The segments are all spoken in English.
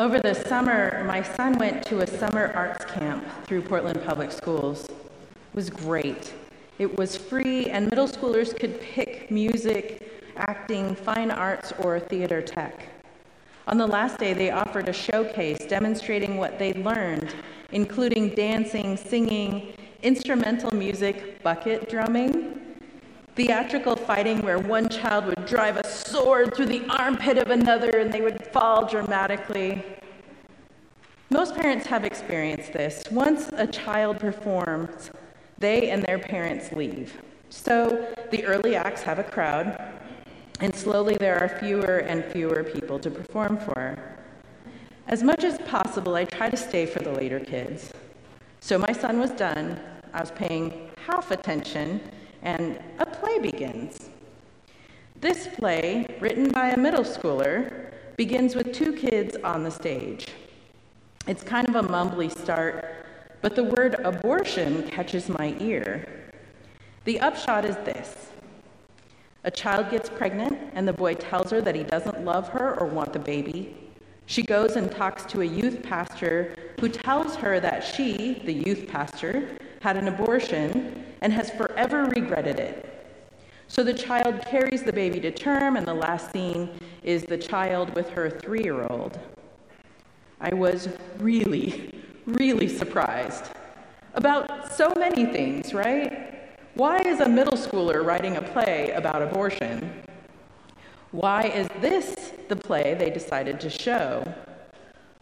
Over the summer, my son went to a summer arts camp through Portland Public Schools. It was great. It was free, and middle schoolers could pick music, acting, fine arts, or theater tech. On the last day, they offered a showcase demonstrating what they'd learned, including dancing, singing, instrumental music, bucket drumming, theatrical fighting where one child would drive a sword through the armpit of another and they would fall dramatically. Most parents have experienced this. Once a child performs, they and their parents leave. So the early acts have a crowd, and slowly there are fewer and fewer people to perform for. As much as possible, I try to stay for the later kids. So my son was done. I was paying half attention and a play begins. This play, written by a middle schooler, begins with two kids on the stage. It's kind of a mumbly start, but the word abortion catches my ear. The upshot is this a child gets pregnant, and the boy tells her that he doesn't love her or want the baby. She goes and talks to a youth pastor who tells her that she, the youth pastor, had an abortion and has forever regretted it. So the child carries the baby to term, and the last scene is the child with her three year old. I was really, really surprised about so many things, right? Why is a middle schooler writing a play about abortion? Why is this the play they decided to show?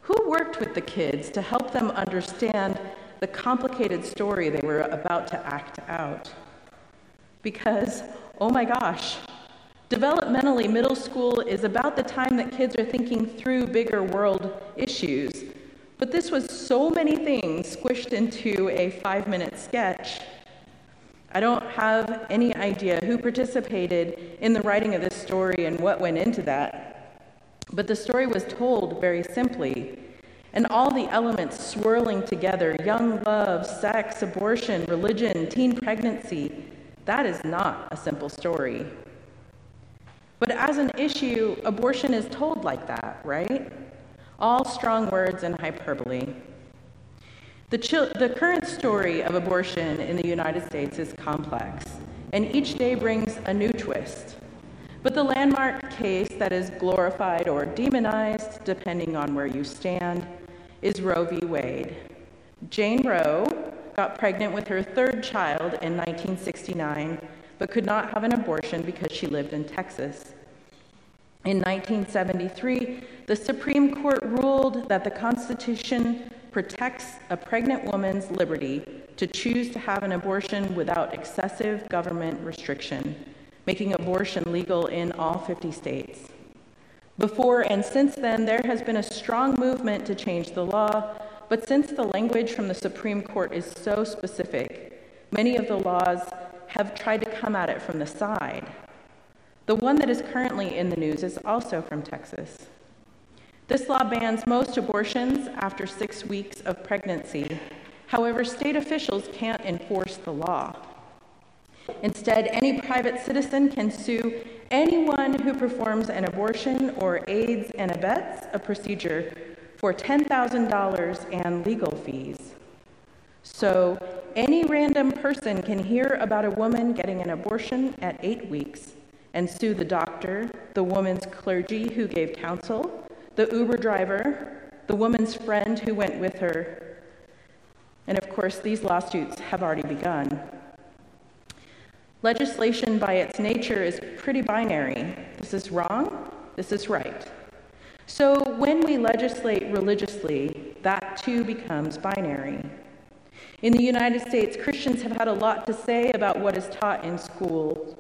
Who worked with the kids to help them understand the complicated story they were about to act out. Because, oh my gosh, developmentally, middle school is about the time that kids are thinking through bigger world issues. But this was so many things squished into a five minute sketch. I don't have any idea who participated in the writing of this story and what went into that. But the story was told very simply and all the elements swirling together young love, sex, abortion, religion, teen pregnancy that is not a simple story. But as an issue, abortion is told like that, right? All strong words and hyperbole. The, the current story of abortion in the United States is complex, and each day brings a new twist. But the landmark case that is glorified or demonized, depending on where you stand, is Roe v. Wade. Jane Roe got pregnant with her third child in 1969, but could not have an abortion because she lived in Texas. In 1973, the Supreme Court ruled that the Constitution protects a pregnant woman's liberty to choose to have an abortion without excessive government restriction, making abortion legal in all 50 states. Before and since then, there has been a strong movement to change the law, but since the language from the Supreme Court is so specific, many of the laws have tried to come at it from the side. The one that is currently in the news is also from Texas. This law bans most abortions after six weeks of pregnancy. However, state officials can't enforce the law. Instead, any private citizen can sue anyone who performs an abortion or aids and abets a procedure for $10,000 and legal fees. So, any random person can hear about a woman getting an abortion at eight weeks and sue the doctor, the woman's clergy who gave counsel, the Uber driver, the woman's friend who went with her. And of course, these lawsuits have already begun. Legislation, by its nature, is pretty binary. This is wrong, this is right. So when we legislate religiously, that too becomes binary. In the United States, Christians have had a lot to say about what is taught in school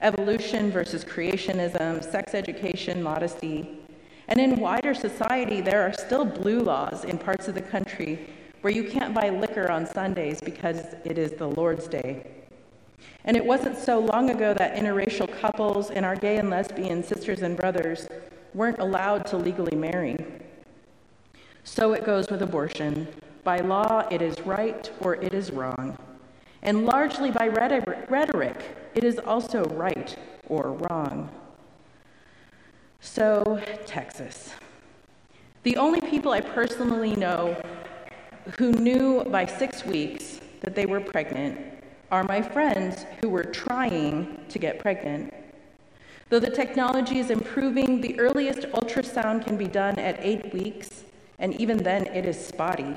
evolution versus creationism, sex education, modesty. And in wider society, there are still blue laws in parts of the country where you can't buy liquor on Sundays because it is the Lord's Day. And it wasn't so long ago that interracial couples and our gay and lesbian sisters and brothers weren't allowed to legally marry. So it goes with abortion. By law, it is right or it is wrong. And largely by rhetoric, it is also right or wrong. So, Texas. The only people I personally know who knew by six weeks that they were pregnant are my friends who were trying to get pregnant. Though the technology is improving, the earliest ultrasound can be done at eight weeks, and even then it is spotty.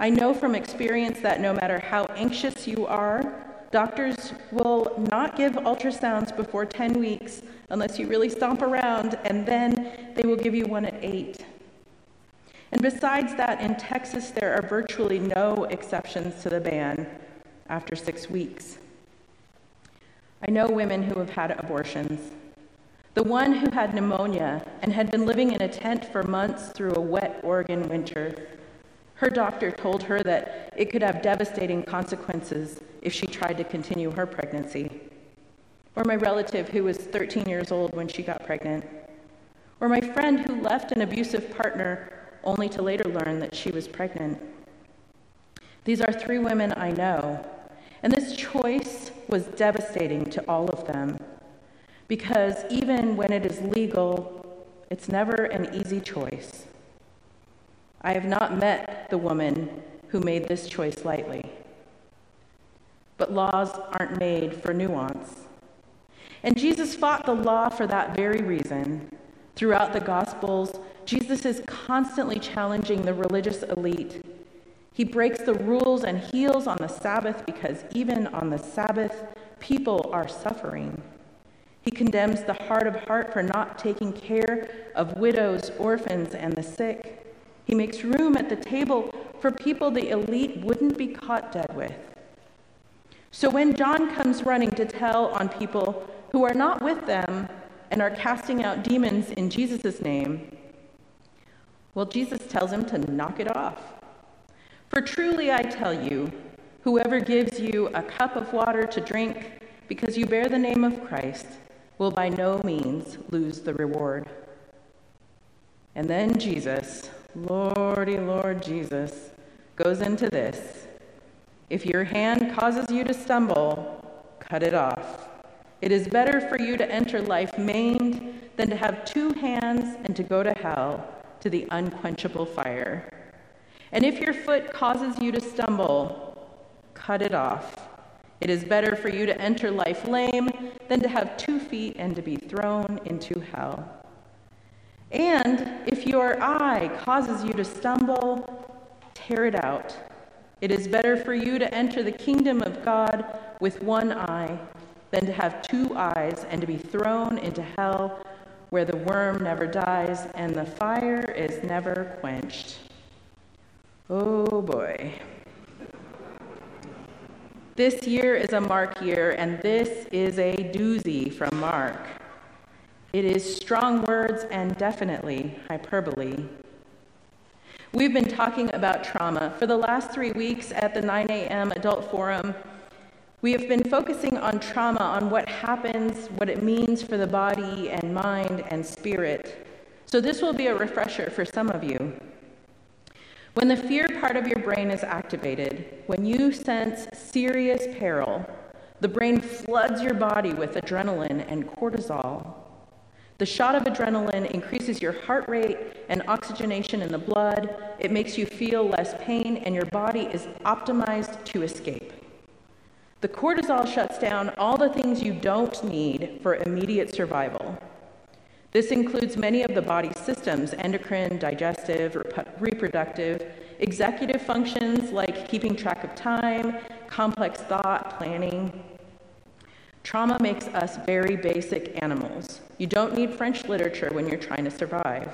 I know from experience that no matter how anxious you are, doctors will not give ultrasounds before 10 weeks unless you really stomp around, and then they will give you one at eight. And besides that, in Texas, there are virtually no exceptions to the ban after six weeks. I know women who have had abortions. The one who had pneumonia and had been living in a tent for months through a wet Oregon winter. Her doctor told her that it could have devastating consequences if she tried to continue her pregnancy. Or my relative who was 13 years old when she got pregnant. Or my friend who left an abusive partner only to later learn that she was pregnant. These are three women I know and this choice was devastating to all of them because even when it is legal, it's never an easy choice. I have not met the woman who made this choice lightly. But laws aren't made for nuance. And Jesus fought the law for that very reason. Throughout the Gospels, Jesus is constantly challenging the religious elite he breaks the rules and heals on the Sabbath because even on the Sabbath, people are suffering. He condemns the hard of heart for not taking care of widows, orphans, and the sick. He makes room at the table for people the elite wouldn't be caught dead with. So when John comes running to tell on people who are not with them and are casting out demons in Jesus' name, well, Jesus tells him to knock it off. For truly I tell you, whoever gives you a cup of water to drink because you bear the name of Christ will by no means lose the reward. And then Jesus, Lordy Lord Jesus, goes into this. If your hand causes you to stumble, cut it off. It is better for you to enter life maimed than to have two hands and to go to hell, to the unquenchable fire. And if your foot causes you to stumble, cut it off. It is better for you to enter life lame than to have two feet and to be thrown into hell. And if your eye causes you to stumble, tear it out. It is better for you to enter the kingdom of God with one eye than to have two eyes and to be thrown into hell where the worm never dies and the fire is never quenched. Oh boy. This year is a Mark year, and this is a doozy from Mark. It is strong words and definitely hyperbole. We've been talking about trauma. For the last three weeks at the 9 a.m. Adult Forum, we have been focusing on trauma, on what happens, what it means for the body and mind and spirit. So, this will be a refresher for some of you. When the fear part of your brain is activated, when you sense serious peril, the brain floods your body with adrenaline and cortisol. The shot of adrenaline increases your heart rate and oxygenation in the blood. It makes you feel less pain, and your body is optimized to escape. The cortisol shuts down all the things you don't need for immediate survival. This includes many of the body's systems endocrine, digestive, rep- reproductive, executive functions like keeping track of time, complex thought, planning. Trauma makes us very basic animals. You don't need French literature when you're trying to survive.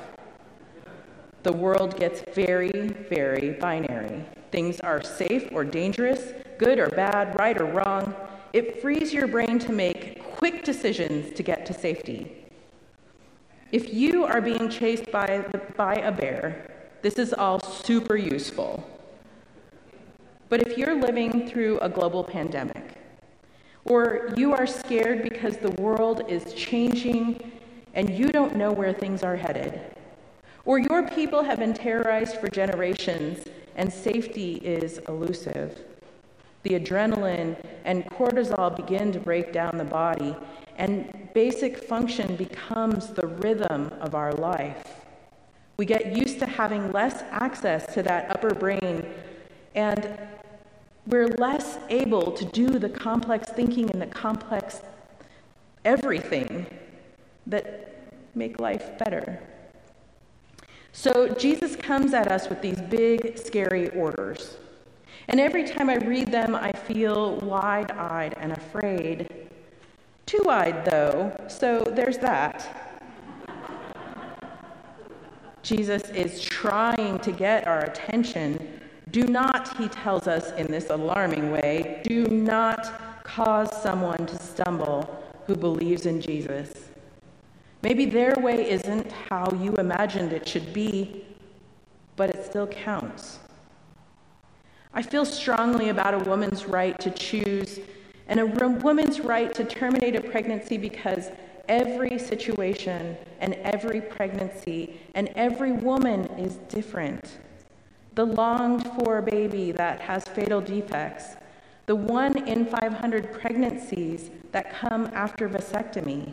The world gets very, very binary. Things are safe or dangerous, good or bad, right or wrong. It frees your brain to make quick decisions to get to safety. If you are being chased by, the, by a bear, this is all super useful. But if you're living through a global pandemic, or you are scared because the world is changing and you don't know where things are headed, or your people have been terrorized for generations and safety is elusive, the adrenaline and cortisol begin to break down the body, and basic function becomes the rhythm of our life. We get used to having less access to that upper brain, and we're less able to do the complex thinking and the complex everything that make life better. So Jesus comes at us with these big, scary orders. And every time I read them, I feel wide eyed and afraid. Two eyed, though, so there's that. Jesus is trying to get our attention. Do not, he tells us in this alarming way, do not cause someone to stumble who believes in Jesus. Maybe their way isn't how you imagined it should be, but it still counts. I feel strongly about a woman's right to choose and a woman's right to terminate a pregnancy because every situation and every pregnancy and every woman is different. The longed for baby that has fatal defects, the one in 500 pregnancies that come after vasectomy,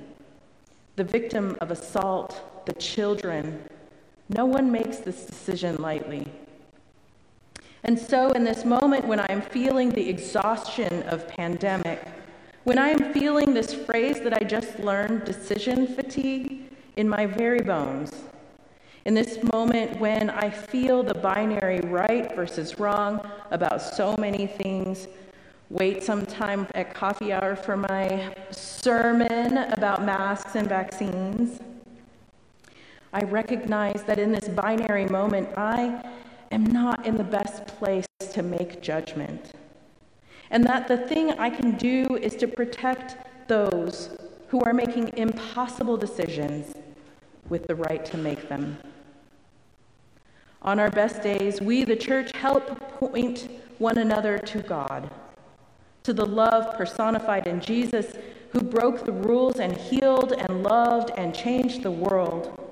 the victim of assault, the children. No one makes this decision lightly. And so, in this moment when I am feeling the exhaustion of pandemic, when I am feeling this phrase that I just learned, decision fatigue, in my very bones, in this moment when I feel the binary right versus wrong about so many things, wait some time at coffee hour for my sermon about masks and vaccines. I recognize that in this binary moment, I am not in the best place to make judgment and that the thing I can do is to protect those who are making impossible decisions with the right to make them. On our best days, we, the church, help point one another to God, to the love personified in Jesus, who broke the rules and healed and loved and changed the world.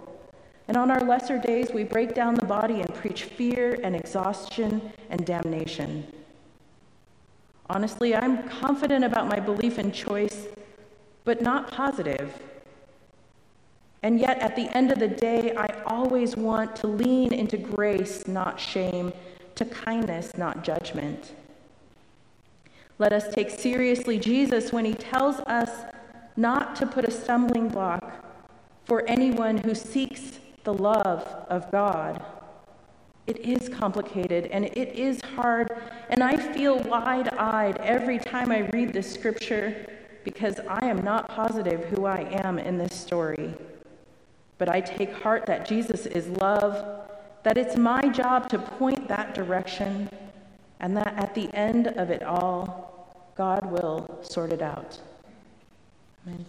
And on our lesser days, we break down the body and preach fear and exhaustion and damnation. Honestly, I'm confident about my belief in choice, but not positive. And yet, at the end of the day, I always want to lean into grace, not shame, to kindness, not judgment. Let us take seriously Jesus when he tells us not to put a stumbling block for anyone who seeks the love of God. It is complicated and it is hard, and I feel wide eyed every time I read this scripture because I am not positive who I am in this story. But I take heart that Jesus is love, that it's my job to point that direction, and that at the end of it all, God will sort it out. Amen.